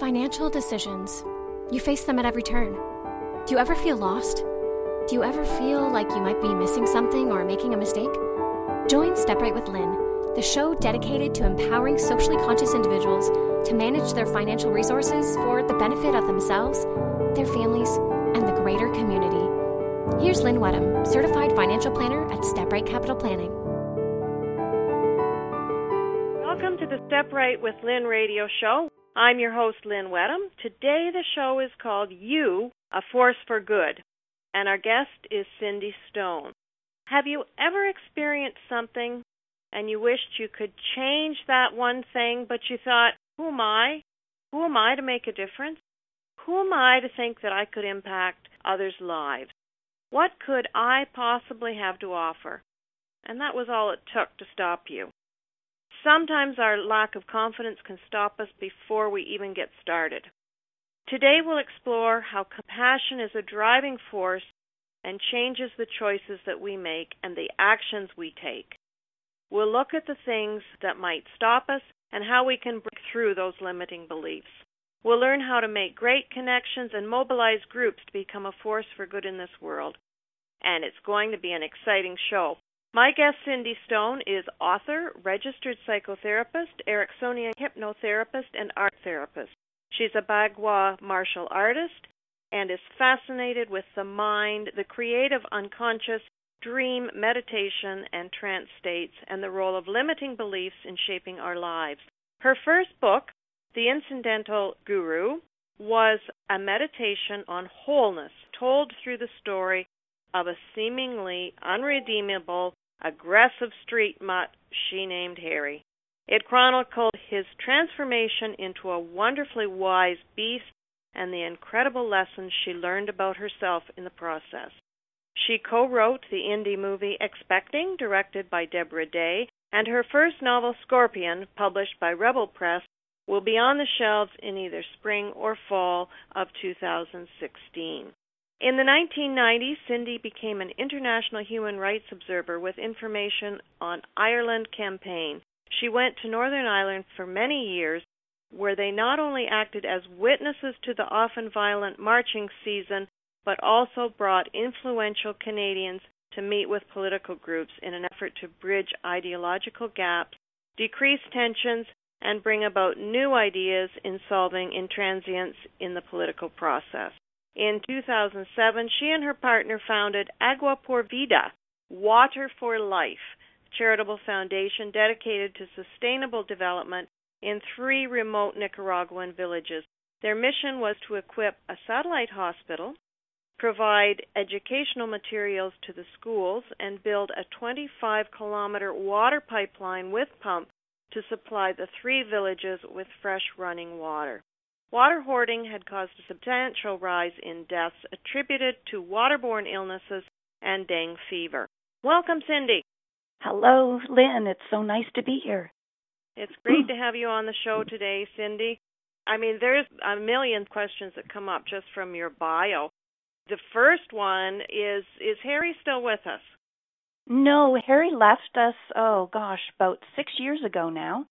Financial decisions. You face them at every turn. Do you ever feel lost? Do you ever feel like you might be missing something or making a mistake? Join Step Right with Lynn, the show dedicated to empowering socially conscious individuals to manage their financial resources for the benefit of themselves, their families, and the greater community. Here's Lynn Wedham, certified financial planner at Step Right Capital Planning. Welcome to the Step Right with Lynn radio show. I'm your host, Lynn Wedham. Today the show is called You, A Force for Good, and our guest is Cindy Stone. Have you ever experienced something and you wished you could change that one thing, but you thought, who am I? Who am I to make a difference? Who am I to think that I could impact others' lives? What could I possibly have to offer? And that was all it took to stop you. Sometimes our lack of confidence can stop us before we even get started. Today we'll explore how compassion is a driving force and changes the choices that we make and the actions we take. We'll look at the things that might stop us and how we can break through those limiting beliefs. We'll learn how to make great connections and mobilize groups to become a force for good in this world. And it's going to be an exciting show. My guest, Cindy Stone, is author, registered psychotherapist, Ericksonian hypnotherapist, and art therapist. She's a Bagua martial artist and is fascinated with the mind, the creative unconscious, dream, meditation, and trance states, and the role of limiting beliefs in shaping our lives. Her first book, The Incidental Guru, was a meditation on wholeness told through the story of a seemingly unredeemable aggressive street mutt she named Harry. It chronicled his transformation into a wonderfully wise beast and the incredible lessons she learned about herself in the process. She co wrote the indie movie Expecting, directed by Deborah Day, and her first novel, Scorpion, published by Rebel Press, will be on the shelves in either spring or fall of 2016. In the 1990s, Cindy became an international human rights observer with information on Ireland campaign. She went to Northern Ireland for many years, where they not only acted as witnesses to the often violent marching season, but also brought influential Canadians to meet with political groups in an effort to bridge ideological gaps, decrease tensions, and bring about new ideas in solving intransience in the political process. In 2007, she and her partner founded Agua por Vida, Water for Life, a charitable foundation dedicated to sustainable development in three remote Nicaraguan villages. Their mission was to equip a satellite hospital, provide educational materials to the schools, and build a 25 kilometer water pipeline with pump to supply the three villages with fresh running water. Water hoarding had caused a substantial rise in deaths attributed to waterborne illnesses and dengue fever. Welcome, Cindy. Hello, Lynn. It's so nice to be here. It's great to have you on the show today, Cindy. I mean, there's a million questions that come up just from your bio. The first one is Is Harry still with us? No, Harry left us, oh gosh, about six years ago now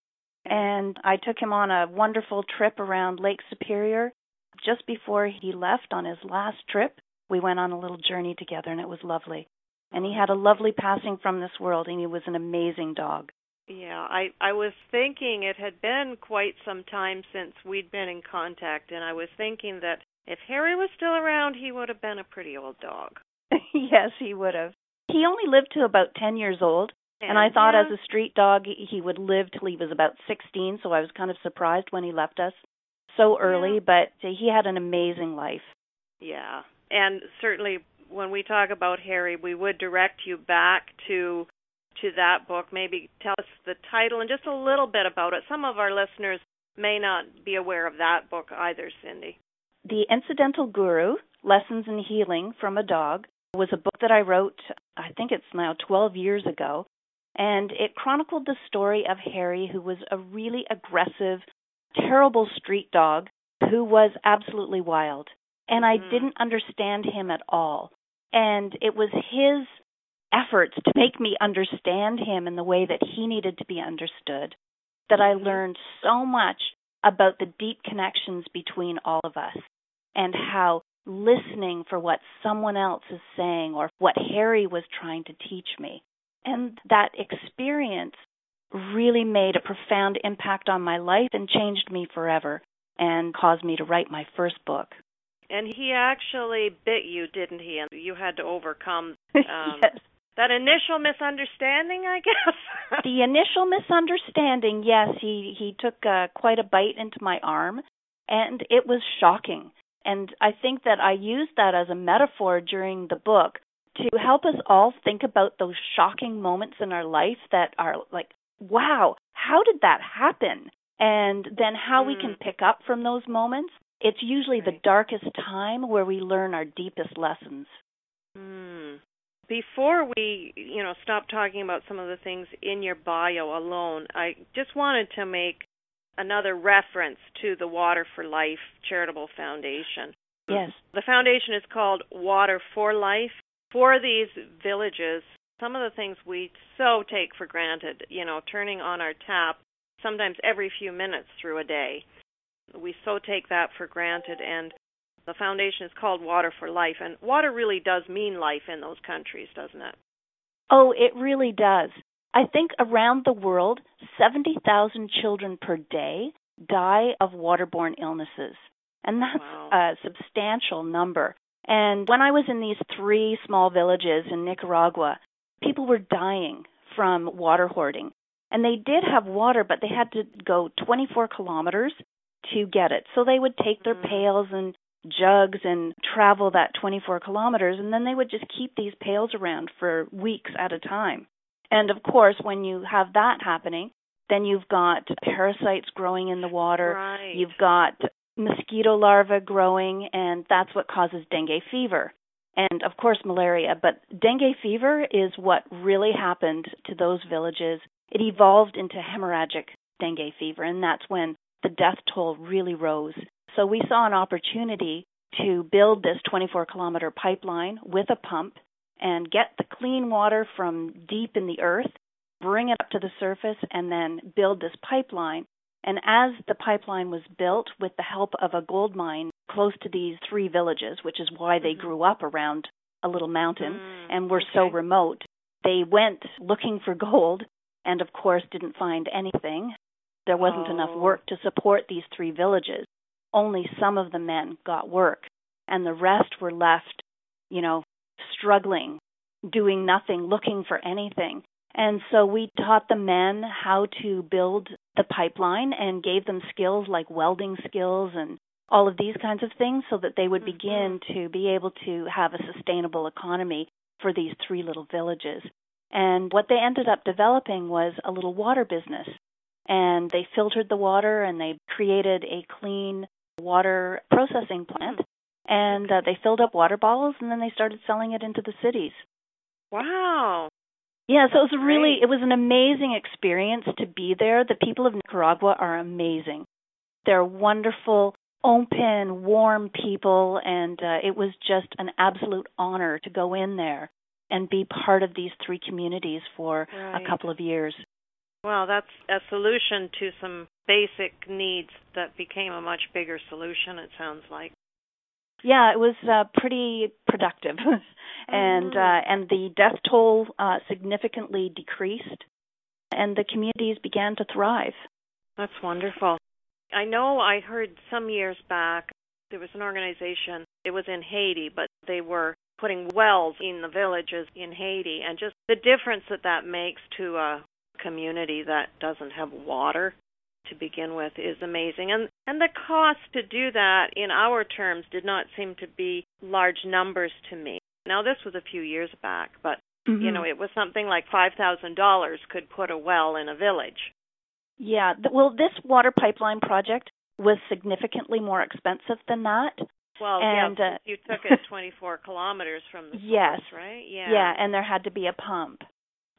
and I took him on a wonderful trip around Lake Superior. Just before he left on his last trip, we went on a little journey together, and it was lovely. And he had a lovely passing from this world, and he was an amazing dog. Yeah, I I was thinking it had been quite some time since we'd been in contact, and I was thinking that if Harry was still around, he would have been a pretty old dog. yes, he would have. He only lived to about 10 years old, and I thought yeah. as a street dog he would live till he was about 16, so I was kind of surprised when he left us so early, Yeah. but he had an amazing life. Yeah. And certainly when we talk about Harry, we would direct you back to to that book. Maybe tell us the title and just a little bit about it. Some of our listeners may not be aware of that book either, Cindy. The Incidental Guru, Lessons in Healing from a Dog, was a book that I wrote, I think it's now 12 years ago, and it chronicled the story of Harry, who was a really aggressive, terrible street dog who was absolutely wild. And I Mhm. didn't understand him at all. And it was his efforts to make me understand him in the way that he needed to be understood that I Mhm. learned so much about the deep connections between all of us and how listening for what someone else is saying or what Harry was trying to teach me. And that experience really made a profound impact on my life and changed me forever and caused me to write my first book. And he actually bit you, didn't he? And you had to overcome um, yes. that initial misunderstanding, I guess. the initial misunderstanding, yes, he he took uh, quite a bite into my arm, and it was shocking. And I think that I used that as a metaphor during the book to help us all think about those shocking moments in our life that are like, wow, how did that happen? And then how mm. we can pick up from those moments. It's usually right. the darkest time where we learn our deepest lessons. Mm. Before we, you know, stop talking about some of the things in your bio alone, I just wanted to make another reference to the Water for Life Charitable Foundation. Yes. The foundation is called Water for Life. For these villages, some of the things we so take for granted, you know, turning on our tap sometimes every few minutes through a day. We so take that for granted and the foundation is called Water for Life and water really does mean life in those countries, doesn't it? Oh, it really does. I think around the world, 70,000 children per day die of waterborne illnesses. And that's wow. a substantial number. And when I was in these three small villages in Nicaragua, people were dying from water hoarding. And they did have water, but they had to go 24 kilometers to get it. So they would take their mm. pails and jugs and travel that 24 kilometers, and then they would just keep these pails around for weeks at a time. And of course, when you have that happening, then you've got parasites growing in the water. Right. You've got mosquito larvae growing, and that's what causes dengue fever. And of course, malaria. But dengue fever is what really happened to those villages. It evolved into hemorrhagic dengue fever, and that's when the death toll really rose. So we saw an opportunity to build this 24 kilometer pipeline with a pump and get the clean water from deep in the earth, bring it up to the surface, and then build this pipeline. And as the pipeline was built with the help of a gold mine close to these three villages, which is why they mm-hmm. grew up around a little mountain mm, and were okay. so remote, they went looking for gold and, of course, didn't find anything. There wasn't oh. enough work to support these three villages. Only some of the men got work, and the rest were left, you know, struggling, doing nothing, looking for anything. And so we taught the men how to build the pipeline and gave them skills like welding skills and all of these kinds of things so that they would mm-hmm. begin to be able to have a sustainable economy for these three little villages. And what they ended up developing was a little water business. And they filtered the water and they created a clean water processing plant. And uh, they filled up water bottles and then they started selling it into the cities. Wow. Yeah, so it was really it was an amazing experience to be there. The people of Nicaragua are amazing. They're wonderful, open, warm people and uh, it was just an absolute honor to go in there and be part of these three communities for right. a couple of years. Well, that's a solution to some basic needs that became a much bigger solution it sounds like. Yeah, it was uh, pretty productive, and mm-hmm. uh, and the death toll uh, significantly decreased, and the communities began to thrive. That's wonderful. I know I heard some years back there was an organization. It was in Haiti, but they were putting wells in the villages in Haiti, and just the difference that that makes to a community that doesn't have water to begin with is amazing. And and the cost to do that in our terms did not seem to be large numbers to me. Now this was a few years back but mm-hmm. you know it was something like five thousand dollars could put a well in a village. Yeah well this water pipeline project was significantly more expensive than that. Well and yeah uh, you took it 24 kilometers from the source yes. right? Yeah. Yeah and there had to be a pump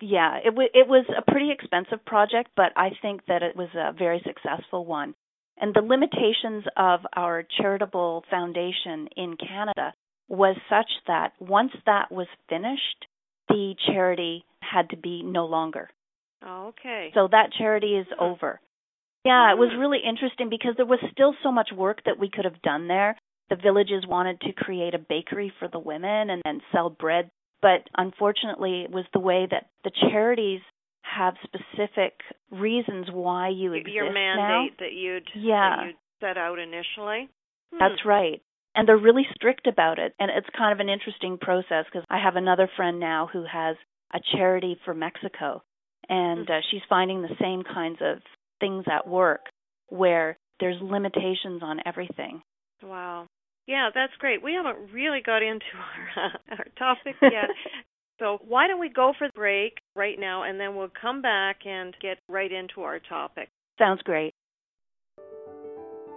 yeah, it w- it was a pretty expensive project, but I think that it was a very successful one. And the limitations of our charitable foundation in Canada was such that once that was finished, the charity had to be no longer. Oh, okay. So that charity is over. Yeah, it was hmm. really interesting because there was still so much work that we could have done there. The villages wanted to create a bakery for the women and then sell bread, but unfortunately, it was the way that the charities have specific reasons why you exist Your mandate now. that you'd Yeah. that you'd set out initially. Hmm. That's right. And they're really strict about it. And it's kind of an interesting process because I have another friend now who has a charity for Mexico. And uh, she's finding the same kinds of things at work where there's limitations on everything. Wow. Yeah, that's great. We haven't really got into our our topic yet. so why don't we go for the break right now and then we'll come back and get right into our topic. Sounds great.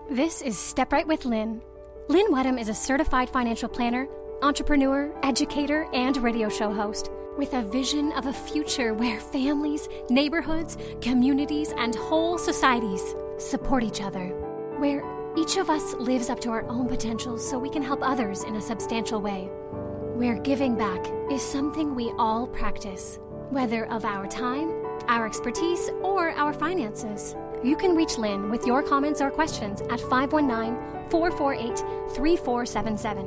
This is Step Right with Lynn. Lynn Wedham is a certified financial planner, entrepreneur, educator, and radio show host with a vision of a future where families, neighborhoods, communities, and whole societies support each other. Where each of us lives up to our own potential so we can help others in a substantial way. Where giving back is something we all practice, whether of our time, our expertise, or our finances. You can reach Lynn with your comments or questions at 519 448 3477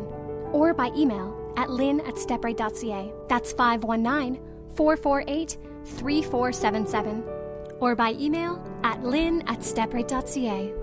or by email at lynn at stepright.ca. That's 519 448 3477 or by email at lynn at stepright.ca.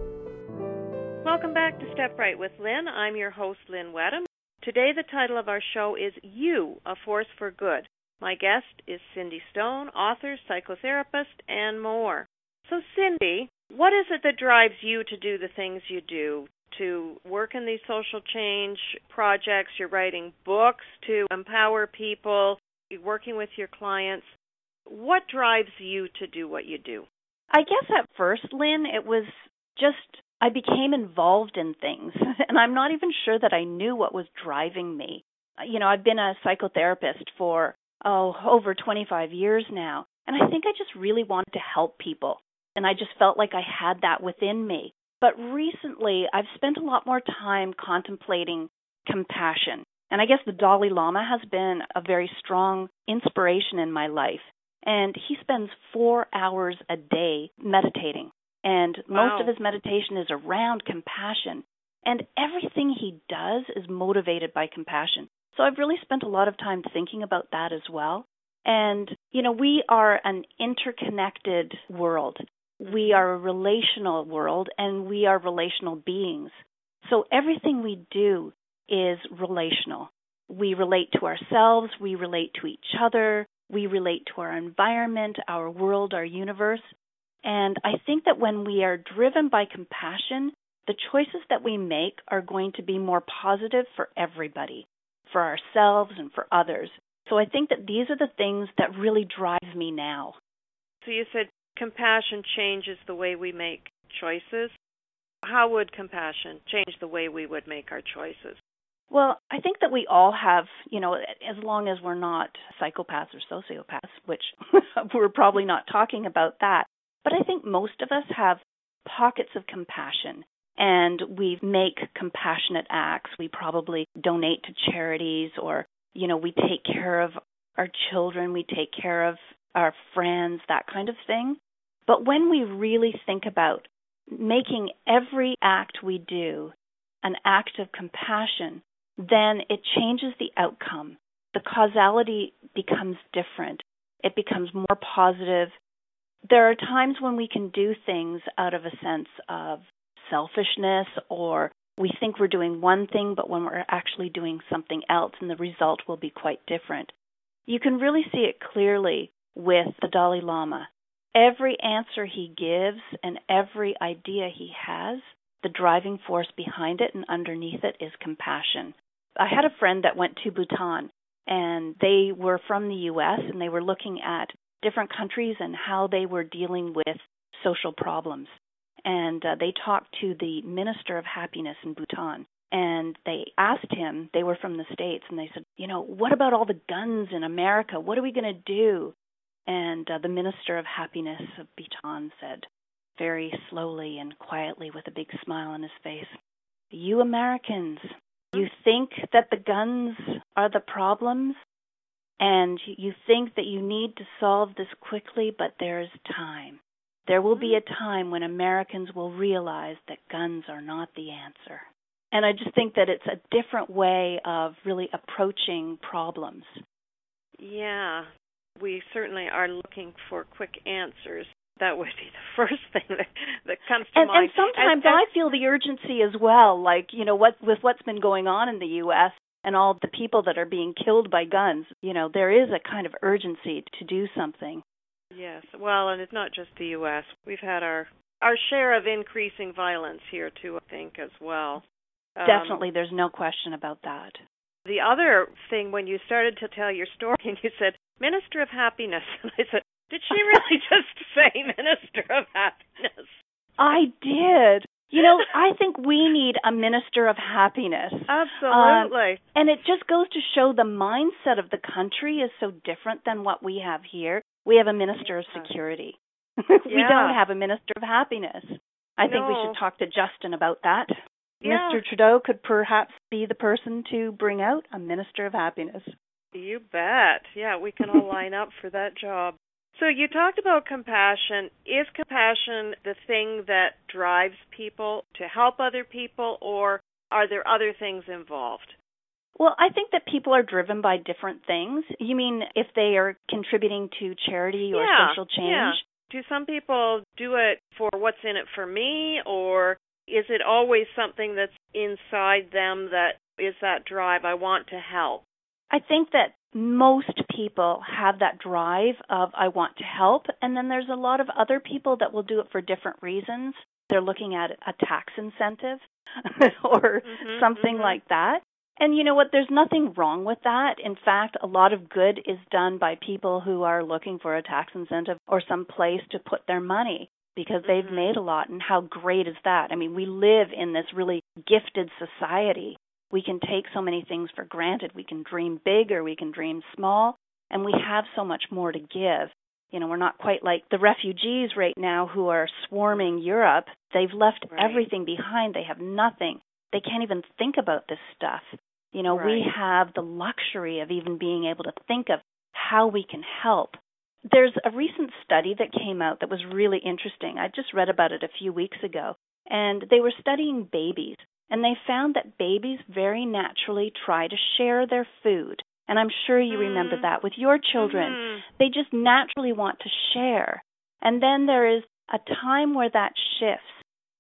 Welcome back to Step Right with Lynn. I'm your host, Lynn Wedham. Today, the title of our show is You, a Force for Good. My guest is Cindy Stone, author, psychotherapist, and more. So, Cindy, what is it that drives you to do the things you do? To work in these social change projects, you're writing books to empower people, you're working with your clients. What drives you to do what you do? I guess at first, Lynn, it was just I became involved in things, and I'm not even sure that I knew what was driving me. You know, I've been a psychotherapist for, oh, over 25 years now, and I think I just really wanted to help people, and I just felt like I had that within me. But recently, I've spent a lot more time contemplating compassion. And I guess the Dalai Lama has been a very strong inspiration in my life. And he spends four hours a day meditating. And Wow. most of his meditation is around compassion. And everything he does is motivated by compassion. So I've really spent a lot of time thinking about that as well. And, you know, we are an interconnected world. We are a relational world and we are relational beings. So everything we do is relational. We relate to ourselves, we relate to each other, we relate to our environment, our world, our universe. And I think that when we are driven by compassion, the choices that we make are going to be more positive for everybody, for ourselves and for others. So I think that these are the things that really drive me now. So, you said compassion changes the way we make choices. How would compassion change the way we would make our choices? Well, I think that we all have, you know, as long as we're not psychopaths or sociopaths, which we're probably not talking about that, but I think most of us have pockets of compassion and we make compassionate acts. We probably donate to charities or, you know, we take care of our children, we take care of our friends, that kind of thing. But when we really think about making every act we do an act of compassion, then it changes the outcome. The causality becomes different. It becomes more positive. There are times when we can do things out of a sense of selfishness or we think we're doing one thing, but when we're actually doing something else, and the result will be quite different. You can really see it clearly with the Dalai Lama. Every answer he gives and every idea he has, the driving force behind it and underneath it is compassion. I had a friend that went to Bhutan and they were from the US and they were looking at different countries and how they were dealing with social problems. And uh, they talked to the Minister of Happiness in Bhutan and they asked him, they were from the States, and they said, you know, what about all the guns in America? What are we going to do? And uh, the Minister of Happiness of Bhutan said, very slowly and quietly with a big smile on his face, You Americans, you think that the guns are the problems, and you think that you need to solve this quickly, but there is time. There will be a mm-hmm. time when Americans will realize that guns are not the answer. And I just think that it's a different way of really approaching problems. Yeah, we certainly are looking for quick answers. That would be the first thing that, that comes to and, mind. And sometimes and, I feel the urgency as well, like, you know, what with what's been going on in the US and all the people that are being killed by guns, you know, there is a kind of urgency to do something. Yes. Well, and it's not just the US. We've had our our share of increasing violence here too, I think as well. Um, Definitely, there's no question about that. The other thing when you started to tell your story and you said Minister of Happiness and I said, did she really just say Minister of Happiness? I did. You know, I think we need a minister of happiness. Absolutely. Um, and it just goes to show the mindset of the country is so different than what we have here. We have a minister of security. Yeah. we don't have a minister of happiness. I no. think we should talk to Justin about that. Yeah. Mr. Trudeau could perhaps be the person to bring out a minister of happiness. You bet. Yeah, we can all line up for that job. So you talked about compassion. Is compassion the thing that drives people to help other people, or are there other things involved? Well, I think that people are driven by different things. You mean if they are contributing to charity or yeah, social change? Yeah. Do some people do it for what's in it for me, or is it always something that's inside them that is that drive? I want to help. I think that most people have that drive of I want to help and then there's a lot of other people that will do it for different reasons. They're looking at a tax incentive or mm-hmm, something mm-hmm. like that. And you know what? There's nothing wrong with that. In fact, a lot of good is done by people who are looking for a tax incentive or some place to put their money because they've mm-hmm. made a lot. And how great is that? I mean, we live in this really gifted society we can take so many things for granted. We can dream big or we can dream small, and we have so much more to give. You know, we're not quite like the refugees right now who are swarming Europe. They've left right. everything behind. They have nothing. They can't even think about this stuff. You know, right. we have the luxury of even being able to think of how we can help. There's a recent study that came out that was really interesting. I just read about it a few weeks ago. And they were studying babies and they found that babies very naturally try to share their food. And I'm sure you mm. remember that with your children. Mm. They just naturally want to share. And then there is a time where that shifts.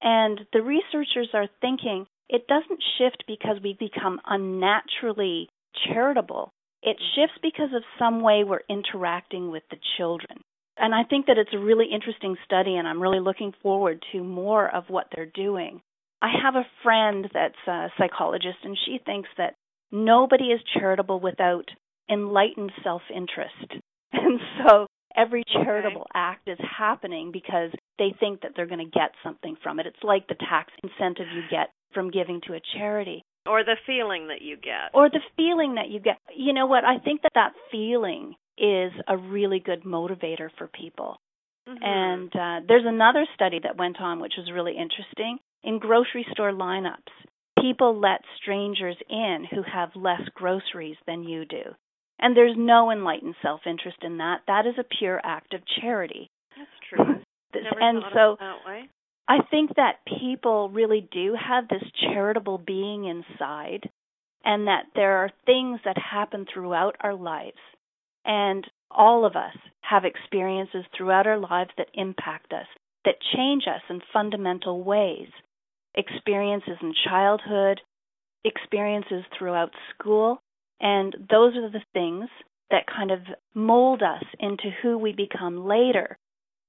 And the researchers are thinking it doesn't shift because we become unnaturally charitable. It shifts because of some way we're interacting with the children. And I think that it's a really interesting study, and I'm really looking forward to more of what they're doing. I have a friend that's a psychologist, and she thinks that nobody is charitable without enlightened self interest. And so every charitable okay. act is happening because they think that they're going to get something from it. It's like the tax incentive you get from giving to a charity. Or the feeling that you get. Or the feeling that you get. You know what? I think that that feeling is a really good motivator for people. Mm-hmm. And uh, there's another study that went on which was really interesting. In grocery store lineups, people let strangers in who have less groceries than you do. And there's no enlightened self interest in that. That is a pure act of charity. That's true. Never and so that way. I think that people really do have this charitable being inside, and that there are things that happen throughout our lives. And all of us have experiences throughout our lives that impact us, that change us in fundamental ways. Experiences in childhood, experiences throughout school, and those are the things that kind of mold us into who we become later.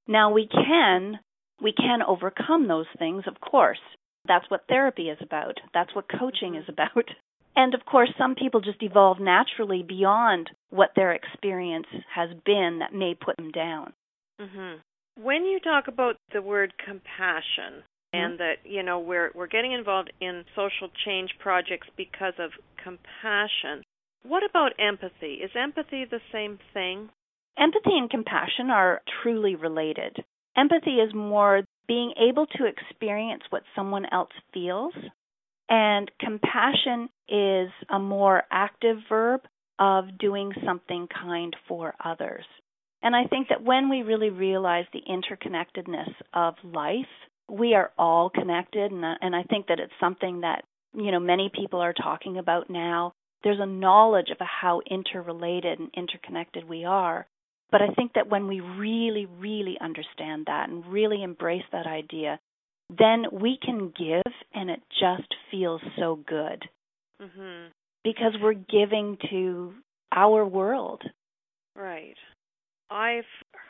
Now we can we can overcome those things, of course. That's what therapy is about. That's what coaching is about. And of course, some people just evolve naturally beyond what their experience has been that may put them down. Mm-hmm. When you talk about the word compassion, and Mhm. that you know we're we're getting involved in social change projects because of compassion. What about empathy? Is empathy the same thing? Empathy and compassion are truly related. Empathy is more being able to experience what someone else feels, and compassion is a more active verb of doing something kind for others. And I think that when we really realize the interconnectedness of life, we are all connected, and, and I think that it's something that you know many people are talking about now. There's a knowledge of how interrelated and interconnected we are. But I think that when we really, really understand that and really embrace that idea, then we can give and it just feels so good. Mhm. Because we're giving to our world. Right. I've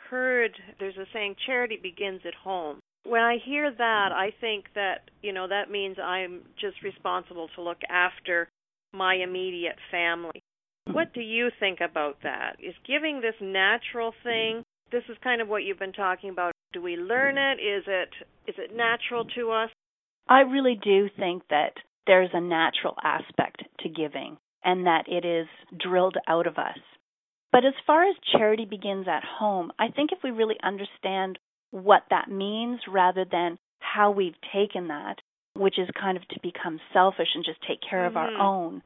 heard there's a saying charity begins at home. When I hear that, I think that, you know, that means I'm just responsible to look after my immediate family. Hmm. What do you think about that? Is giving this natural thing? This is kind of what you've been talking about. Do we learn it? Is it is it natural to us? I really do think that there's a natural aspect to giving and that it is drilled out of us. But as far as charity begins at home, I think if we really understand what that means rather than how we've taken that, which is kind of to become selfish and just take care mm-hmm. of our own,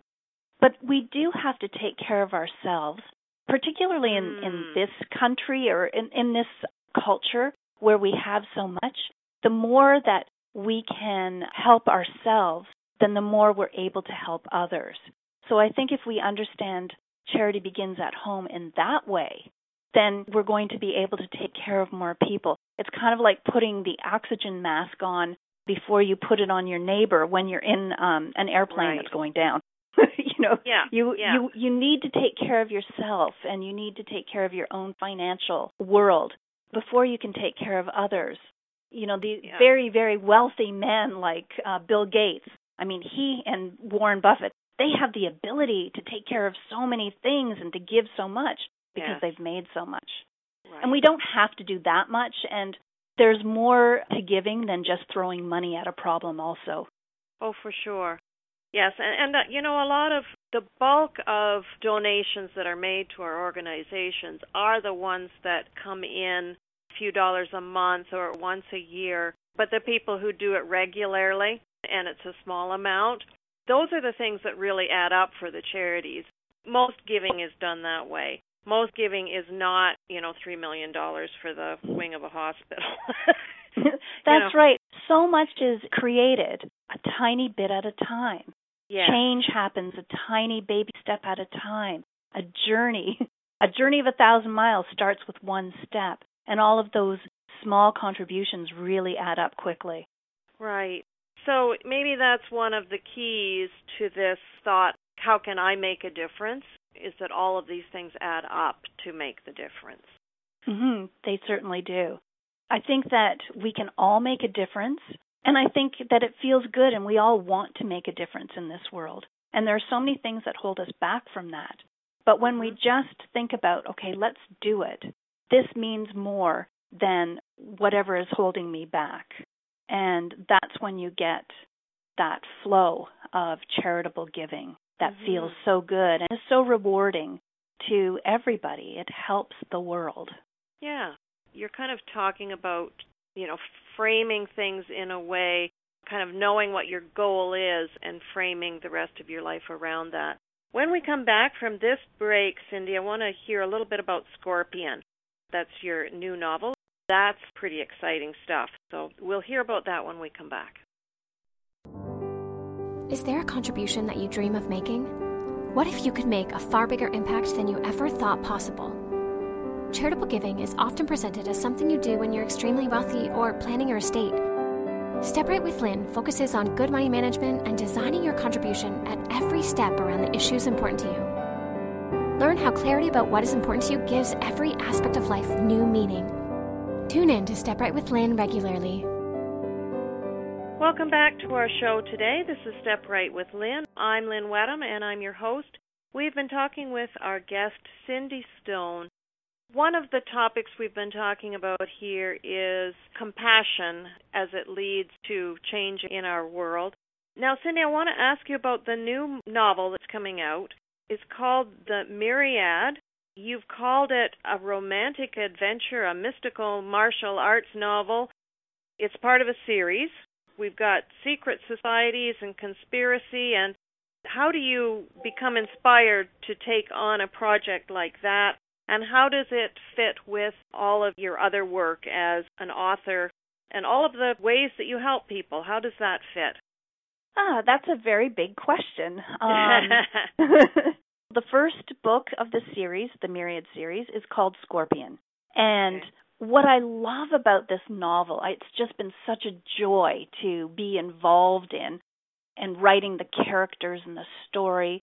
but we do have to take care of ourselves, particularly in, mm. in this country or in, in this culture where we have so much. The more that we can help ourselves, then the more we're able to help others. So I think if we understand charity begins at home in that way, then we're going to be able to take care of more people. It's kind of like putting the oxygen mask on before you put it on your neighbor when you're in um an airplane right. that's going down. you know, yeah, you yeah. you you need to take care of yourself and you need to take care of your own financial world before you can take care of others. You know, the yeah. very very wealthy men like uh, Bill Gates. I mean, he and Warren Buffett, they have the ability to take care of so many things and to give so much because yes. they've made so much. Right. And we don't have to do that much and there's more to giving than just throwing money at a problem also. Oh, for sure. Yes, and, and uh, you know, a lot of the bulk of donations that are made to our organizations are the ones that come in a few dollars a month or once a year. But the people who do it regularly and it's a small amount, those are the things that really add up for the charities. Most giving is done that way. Most giving is not, you know, three million dollars for the wing of a hospital. That's know. right. So much is created a tiny bit at a time. Yes. Change happens a tiny baby step at a time. A journey, a journey of a thousand miles starts with one step, and all of those small contributions really add up quickly. Right. So maybe that's one of the keys to this thought how can I make a difference? Is that all of these things add up to make the difference. Mm-hmm. They certainly do. I think that we can all make a difference, and I think that it feels good, and we all want to make a difference in this world. And there are so many things that hold us back from that. But when we just think about, okay, let's do it, this means more than whatever is holding me back. And that's when you get that flow of charitable giving that mm-hmm. feels so good and is so rewarding to everybody. It helps the world. Yeah. You're kind of talking about, you know, framing things in a way, kind of knowing what your goal is and framing the rest of your life around that. When we come back from this break, Cindy, I want to hear a little bit about Scorpion. That's your new novel. That's pretty exciting stuff. So we'll hear about that when we come back. Is there a contribution that you dream of making? What if you could make a far bigger impact than you ever thought possible? Charitable giving is often presented as something you do when you're extremely wealthy or planning your estate. Step Right with Lynn focuses on good money management and designing your contribution at every step around the issues important to you. Learn how clarity about what is important to you gives every aspect of life new meaning. Tune in to Step Right with Lynn regularly. Welcome back to our show today. This is Step Right with Lynn. I'm Lynn Wedham, and I'm your host. We've been talking with our guest, Cindy Stone. One of the topics we've been talking about here is compassion as it leads to change in our world. Now, Cindy, I want to ask you about the new novel that's coming out. It's called The Myriad. You've called it a romantic adventure, a mystical martial arts novel. It's part of a series. We've got secret societies and conspiracy and how do you become inspired to take on a project like that? And how does it fit with all of your other work as an author and all of the ways that you help people? How does that fit? Ah, that's a very big question. Um, the first book of the series, the Myriad series, is called Scorpion. And okay. What I love about this novel, it's just been such a joy to be involved in and writing the characters and the story.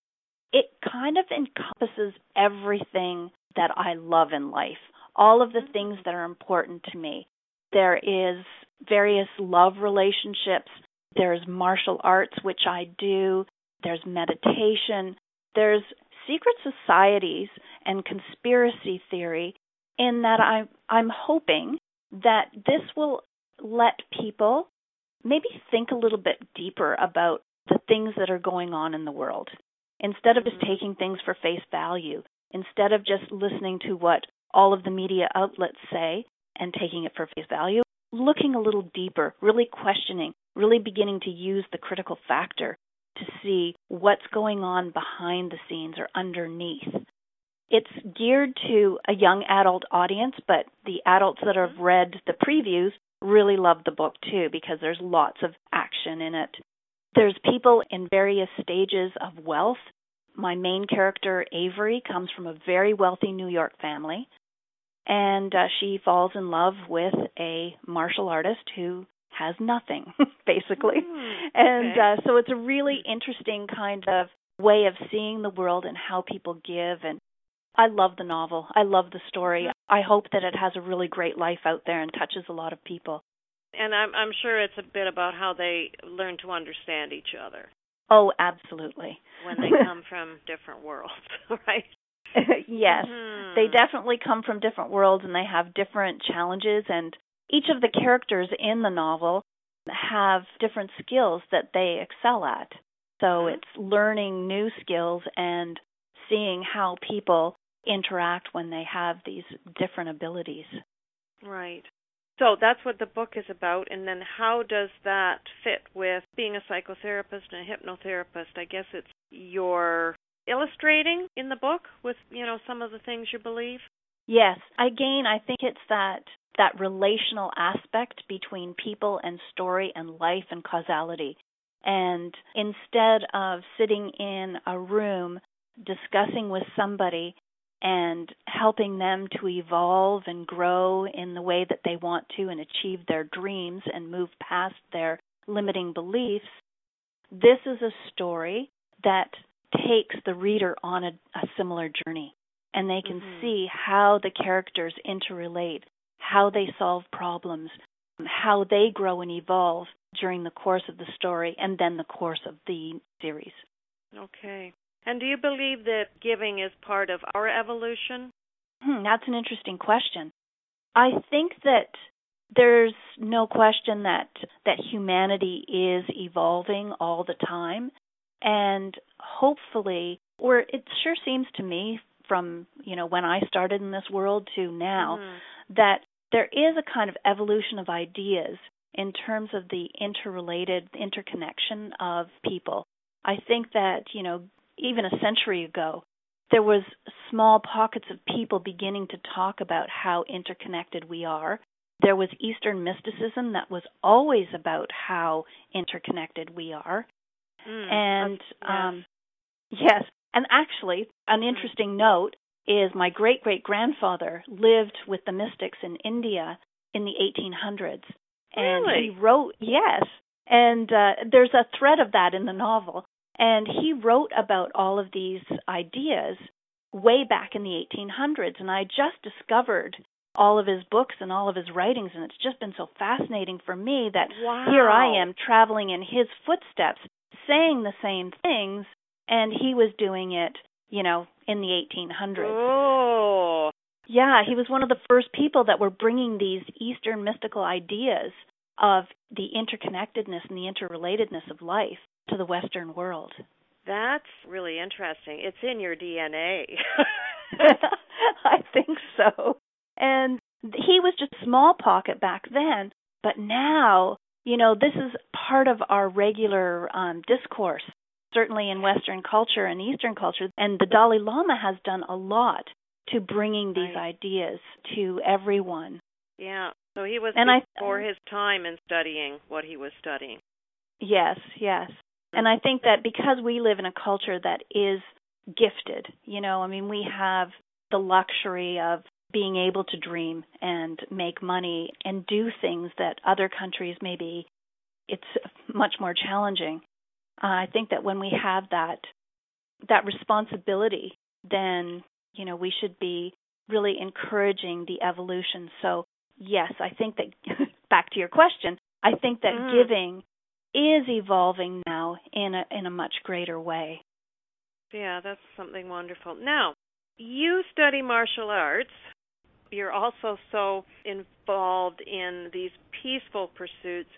It kind of encompasses everything that I love in life, all of the mm-hmm. things that are important to me. There is various love relationships, there's martial arts, which I do, there's meditation, there's secret societies and conspiracy theory in that I'm I'm hoping that this will let people maybe think a little bit deeper about the things that are going on in the world instead of just mm-hmm. taking things for face value instead of just listening to what all of the media outlets say and taking it for face value looking a little deeper really questioning really beginning to use the critical factor to see what's going on behind the scenes or underneath. It's geared to a young adult audience, but the adults that have read the previews really love the book too because there's lots of action in it. There's people in various stages of wealth. My main character, Avery, comes from a very wealthy New York family, and uh, she falls in love with a martial artist who has nothing, basically. Mm, and uh, so it's a really interesting kind of way of seeing the world and how people give. And I love the novel. I love the story. Mm-hmm. I hope that it has a really great life out there and touches a lot of people. And I'm, I'm sure it's a bit about how they learn to understand each other. Oh, absolutely. When they come from different worlds, right? yes, mm-hmm. they definitely come from different worlds and they have different challenges and each of the characters in the novel have different skills that they excel at. So mm-hmm. it's learning new skills and seeing how people interact when they have these different abilities. Right. So that's what the book is about. And then how does that fit with being a psychotherapist and a hypnotherapist? I guess it's your illustrating in the book with, you know, some of the things you believe? Yes. Again, I think it's that that relational aspect between people and story and life and causality. And instead of sitting in a room discussing with somebody and helping them to evolve and grow in the way that they want to and achieve their dreams and move past their limiting beliefs, this is a story that takes the reader on a, a similar journey. And they can mm-hmm. see how the characters interrelate, how they solve problems, how they grow and evolve during the course of the story and then the course of the series. Okay. And do you believe that giving is part of our evolution? Hmm, that's an interesting question. I think that there's no question that that humanity is evolving all the time and hopefully or it sure seems to me from you know when I started in this world to now mm-hmm. that there is a kind of evolution of ideas in terms of the interrelated interconnection of people. I think that, you know, even a century ago, there was small pockets of people beginning to talk about how interconnected we are. There was Eastern mysticism that was always about how interconnected we are. Mm, and yes. um yes, and actually, an mm. interesting note is my great great grandfather lived with the mystics in India in the 1800s. And really? he wrote, yes. And uh, there's a thread of that in the novel. And he wrote about all of these ideas way back in the 1800s. And I just discovered all of his books and all of his writings. And it's just been so fascinating for me that wow. here I am traveling in his footsteps, saying the same things. And he was doing it you know, in the 1800s. Oh. Yeah, he was one of the first people that were bringing these Eastern mystical ideas of the interconnectedness and the interrelatedness of life to the Western world. That's really interesting. It's in your DNA. I think so. And he was just small pocket back then, but now, you know, this is part of our regular um, discourse certainly in Western culture and Eastern culture. And the Dalai Lama has done a lot to bringing these Right. ideas to everyone. Yeah. So he was And I- before his time in studying what he was studying. Yes, yes. And I think that because we live in a culture that is gifted, you know, I mean, we have the luxury of being able to dream and make money and do things that other countries maybe it's much more challenging. Uh, I think that when we have that that responsibility, then you know we should be really encouraging the evolution. So yes, I think that back to your question, I think that Mhm. giving is evolving now in a in a much greater way. Yeah, that's something wonderful. Now, you study martial arts. You're also so involved in these peaceful pursuits.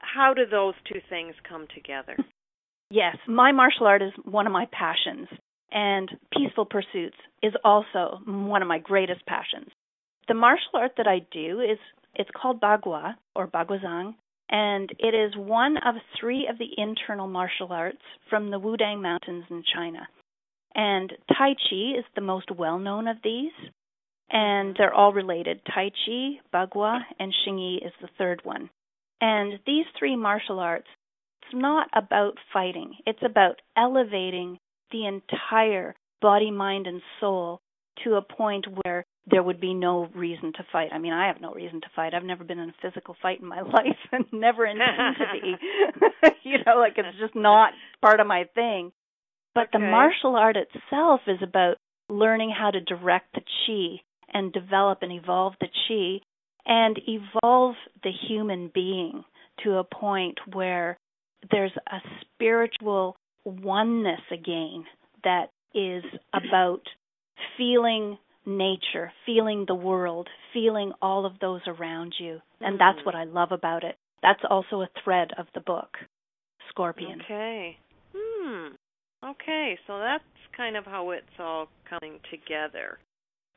How do those two things come together? Yes, my martial art is one of my passions, and peaceful pursuits is also one of my greatest passions. The martial art that I do is it's called Bagua or Baguazhang, and it is one of three of the internal martial arts from the Wudang Mountains in China. And Tai Chi is the most well known of these, and they're all related. Tai Chi, Bagua, and Xingyi is the third one. And these three martial arts it's not about fighting. It's about elevating the entire body, mind, and soul to a point where there would be no reason to fight. I mean, I have no reason to fight. I've never been in a physical fight in my life and never intend to be. you know, like it's just not part of my thing. But the martial art itself is about learning how to direct the chi and develop and evolve the chi and evolve the human being to a point where there's a spiritual oneness again that is about feeling nature, feeling the world, feeling all of those around you. And that's Mhm. what I love about it. That's also a thread of the book, Scorpion. Okay. Hmm. Okay, so that's kind of how it's all coming together.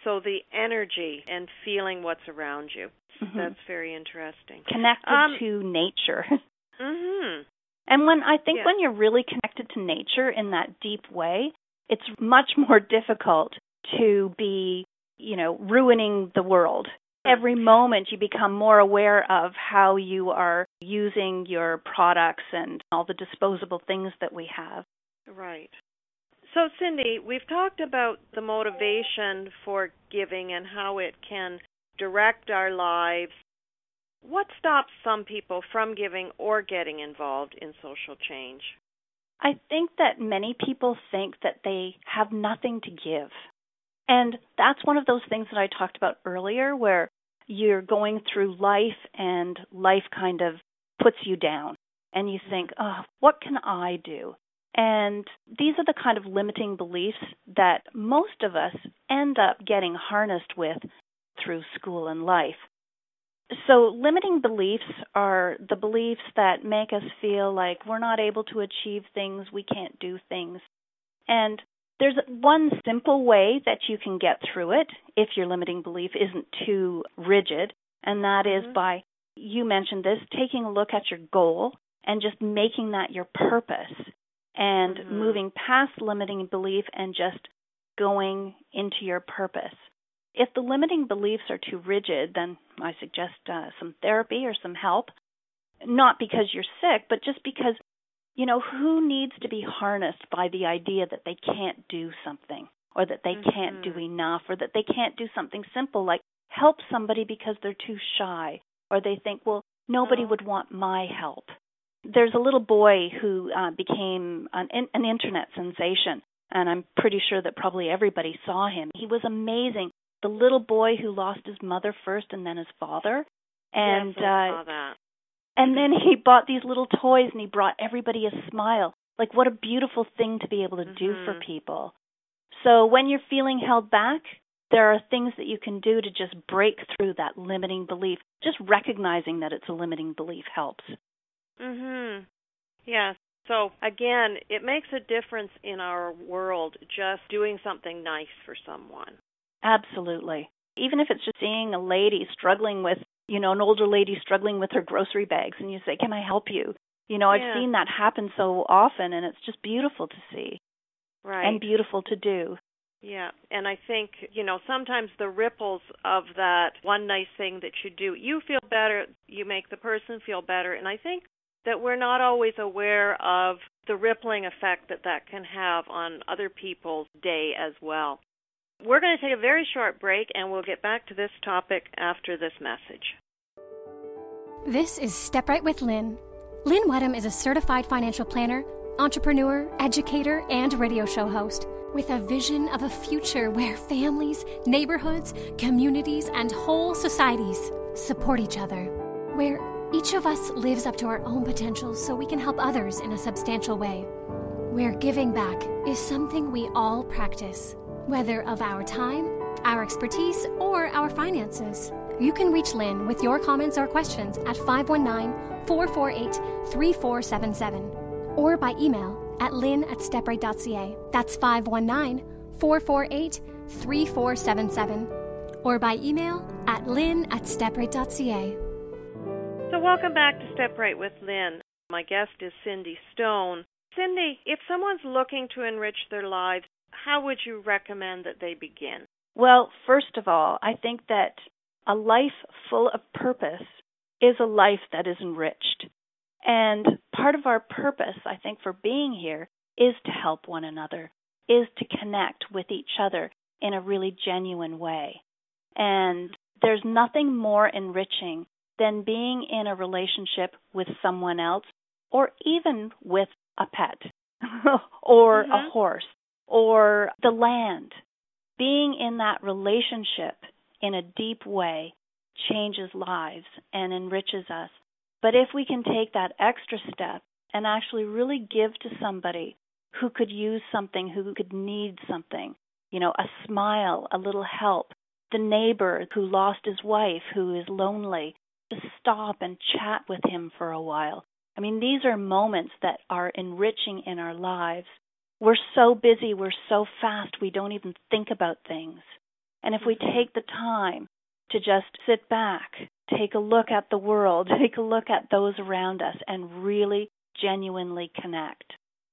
So the energy and feeling what's around you. Mhm. That's very interesting. Connected Um, to nature. Mhm. And when I think Yeah. when you're really connected to nature in that deep way, it's much more difficult to be, you know, ruining the world. Every moment you become more aware of how you are using your products and all the disposable things that we have. Right. So, Cindy, we've talked about the motivation for giving and how it can direct our lives. What stops some people from giving or getting involved in social change? I think that many people think that they have nothing to give. And that's one of those things that I talked about earlier where you're going through life and life kind of puts you down and you think, "Oh, what can I do?" And these are the kind of limiting beliefs that most of us end up getting harnessed with through school and life. So, limiting beliefs are the beliefs that make us feel like we're not able to achieve things, we can't do things. And there's one simple way that you can get through it if your limiting belief isn't too rigid, and that is Mhm. by, you mentioned this, taking a look at your goal and just making that your purpose and Mhm. moving past limiting belief and just going into your purpose. If the limiting beliefs are too rigid, then I suggest uh, some therapy or some help. Not because you're sick, but just because, you know, who needs to be harnessed by the idea that they can't do something or that they can't do Mhm. enough or that they can't do something simple like help somebody because they're too shy or they think, well, nobody Oh. would want my help. There's a little boy who uh, became an, an internet sensation, and I'm pretty sure that probably everybody saw him. He was amazing. The little boy who lost his mother first and then his father, and yes, I uh, saw that. And then he bought these little toys and he brought everybody a smile. Like what a beautiful thing to be able to do for Mhm. people. So when you're feeling held back, there are things that you can do to just break through that limiting belief. Just recognizing that it's a limiting belief helps. Mhm. Yes. So again, it makes a difference in our world just doing something nice for someone. Absolutely. Even if it's just seeing a lady struggling with, you know, an older lady struggling with her grocery bags and you say, "Can I help you?" You know, Yeah. I've seen that happen so often and it's just beautiful to see Right. and beautiful to do. Yeah, and I think, you know, sometimes the ripples of that one nice thing that you do, you feel better, you make the person feel better, and I think that we're not always aware of the rippling effect that that can have on other people's day as well. We're going to take a very short break and we'll get back to this topic after this message. This is Step Right with Lynn. Lynn Wedham is a certified financial planner, entrepreneur, educator, and radio show host with a vision of a future where families, neighborhoods, communities, and whole societies support each other. Where each of us lives up to our own potential so we can help others in a substantial way. Where giving back is something we all practice, whether of our time, our expertise, or our finances. You can reach Lynn with your comments or questions at 519 448 3477 or by email at lynn at stepright.ca. That's 519 448 3477 or by email at lynn at stepright.ca. So, welcome back to Step Right with Lynn. My guest is Cindy Stone. Cindy, if someone's looking to enrich their lives, how would you recommend that they begin? Well, first of all, I think that a life full of purpose is a life that is enriched. And part of our purpose, I think, for being here is to help one another, is to connect with each other in a really genuine way. And there's nothing more enriching than being in a relationship with someone else or even with a pet or mm-hmm. a horse or the land. Being in that relationship in a deep way changes lives and enriches us. But if we can take that extra step and actually really give to somebody who could use something, who could need something, you know, a smile, a little help, the neighbor who lost his wife, who is lonely, to stop and chat with him for a while. I mean, these are moments that are enriching in our lives. We're so busy, we're so fast, we don't even think about things. And if we take the time to just sit back, take a look at the world, take a look at those around us, and really genuinely connect.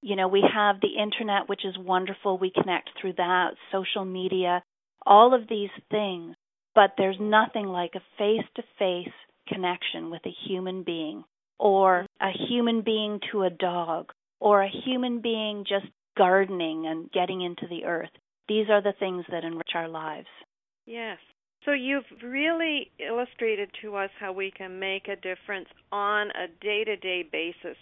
You know, we have the internet, which is wonderful. We connect through that, social media, all of these things. But there's nothing like a face to face connection with a human being, or a human being to a dog, or a human being just gardening and getting into the earth. These are the things that enrich our lives. Yes. So you've really illustrated to us how we can make a difference on a day to day basis,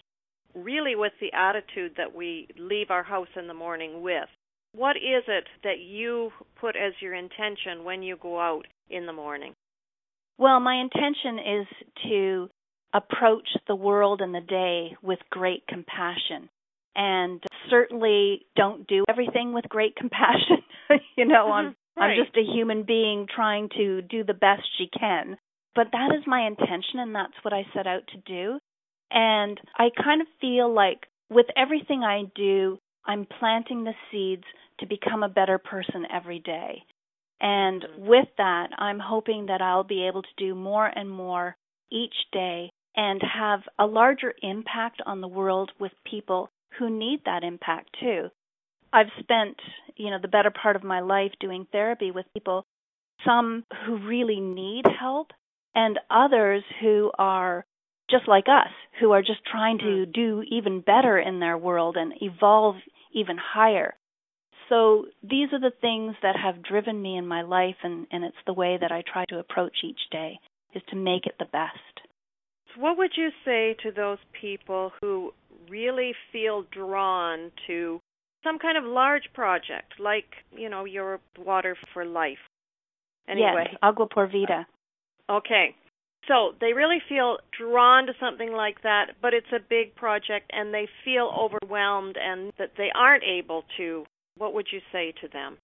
really with the attitude that we leave our house in the morning with. What is it that you put as your intention when you go out in the morning? Well, my intention is to approach the world and the day with great compassion. And certainly don't do everything with great compassion. you know, I'm mm-hmm. right. I'm just a human being trying to do the best she can. But that is my intention and that's what I set out to do. And I kind of feel like with everything I do, I'm planting the seeds to become a better person every day. And with that, I'm hoping that I'll be able to do more and more each day and have a larger impact on the world with people who need that impact too. I've spent, you know, the better part of my life doing therapy with people, some who really need help and others who are just like us, who are just trying to do even better in their world and evolve even higher so these are the things that have driven me in my life and, and it's the way that I try to approach each day is to make it the best. What would you say to those people who really feel drawn to some kind of large project like, you know, your Water for Life? Anyway. Yes, Agua por Vida. Uh, okay. So they really feel drawn to something like that, but it's a big project and they feel overwhelmed and that they aren't able to what would you say to them?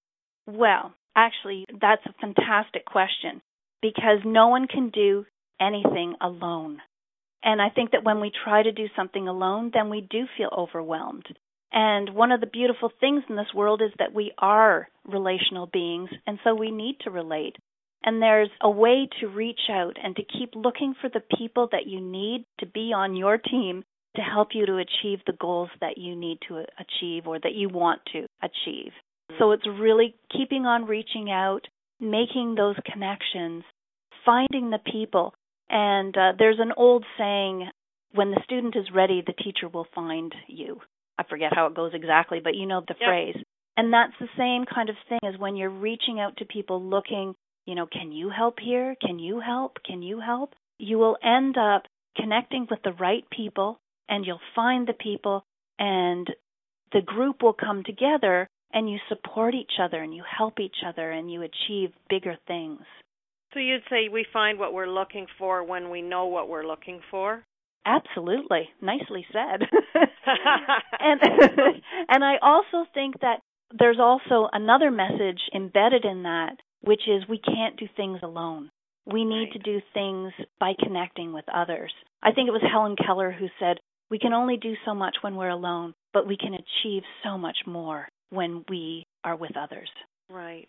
Well, actually, that's a fantastic question because no one can do anything alone. And I think that when we try to do something alone, then we do feel overwhelmed. And one of the beautiful things in this world is that we are relational beings, and so we need to relate. And there's a way to reach out and to keep looking for the people that you need to be on your team to help you to achieve the goals that you need to achieve or that you want to achieve. Mm-hmm. So it's really keeping on reaching out, making those connections, finding the people. And uh, there's an old saying when the student is ready, the teacher will find you. I forget how it goes exactly, but you know the yep. phrase. And that's the same kind of thing as when you're reaching out to people looking, you know, can you help here? Can you help? Can you help? You will end up connecting with the right people and you'll find the people and the group will come together and you support each other and you help each other and you achieve bigger things. So you'd say we find what we're looking for when we know what we're looking for? Absolutely. Nicely said. and and I also think that there's also another message embedded in that, which is we can't do things alone. We need right. to do things by connecting with others. I think it was Helen Keller who said, We can only do so much when we're alone, but we can achieve so much more when we are with others. Right.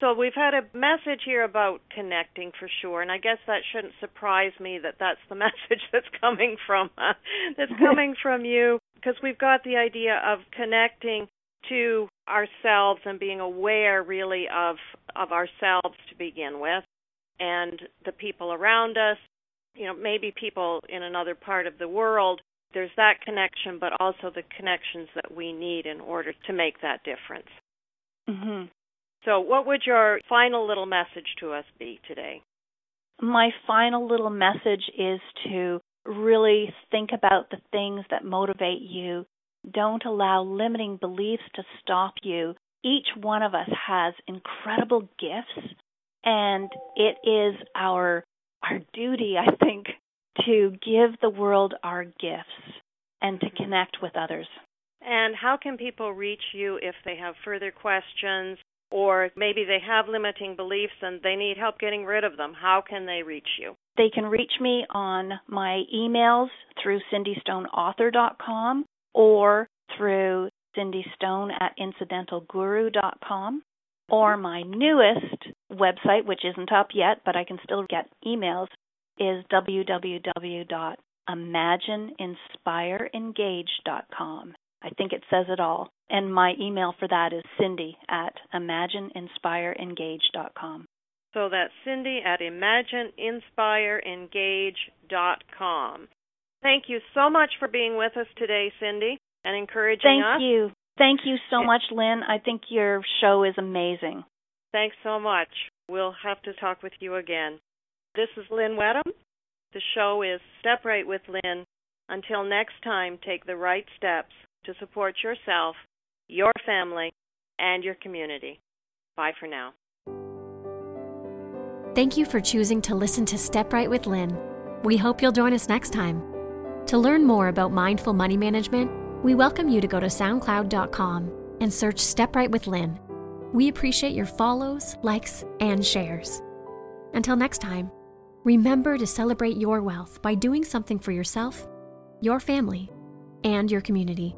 So we've had a message here about connecting for sure, and I guess that shouldn't surprise me that that's the message that's coming from uh, that's coming from you because we've got the idea of connecting to ourselves and being aware really of of ourselves to begin with and the people around us. You know maybe people in another part of the world there's that connection but also the connections that we need in order to make that difference. Mhm so what would your final little message to us be today my final little message is to really think about the things that motivate you don't allow limiting beliefs to stop you. Each one of us has incredible gifts, and it is our our duty, I think, to give the world our gifts and to connect with others. And how can people reach you if they have further questions or maybe they have limiting beliefs and they need help getting rid of them? How can they reach you? They can reach me on my emails through cindystoneauthor.com or through Cindy Stone at incidentalguru.com or my newest website, which isn't up yet, but I can still get emails, is www.imagineinspireengage.com. I think it says it all. And my email for that is cindy at imagineinspireengage.com. So that's cindy at imagineinspireengage.com. Thank you so much for being with us today, Cindy, and encouraging Thank us. Thank you. Thank you so much, Lynn. I think your show is amazing. Thanks so much. We'll have to talk with you again. This is Lynn Wedham. The show is Step Right with Lynn. Until next time, take the right steps to support yourself, your family, and your community. Bye for now. Thank you for choosing to listen to Step Right with Lynn. We hope you'll join us next time. To learn more about mindful money management, we welcome you to go to SoundCloud.com and search Step Right with Lynn. We appreciate your follows, likes, and shares. Until next time, remember to celebrate your wealth by doing something for yourself, your family, and your community.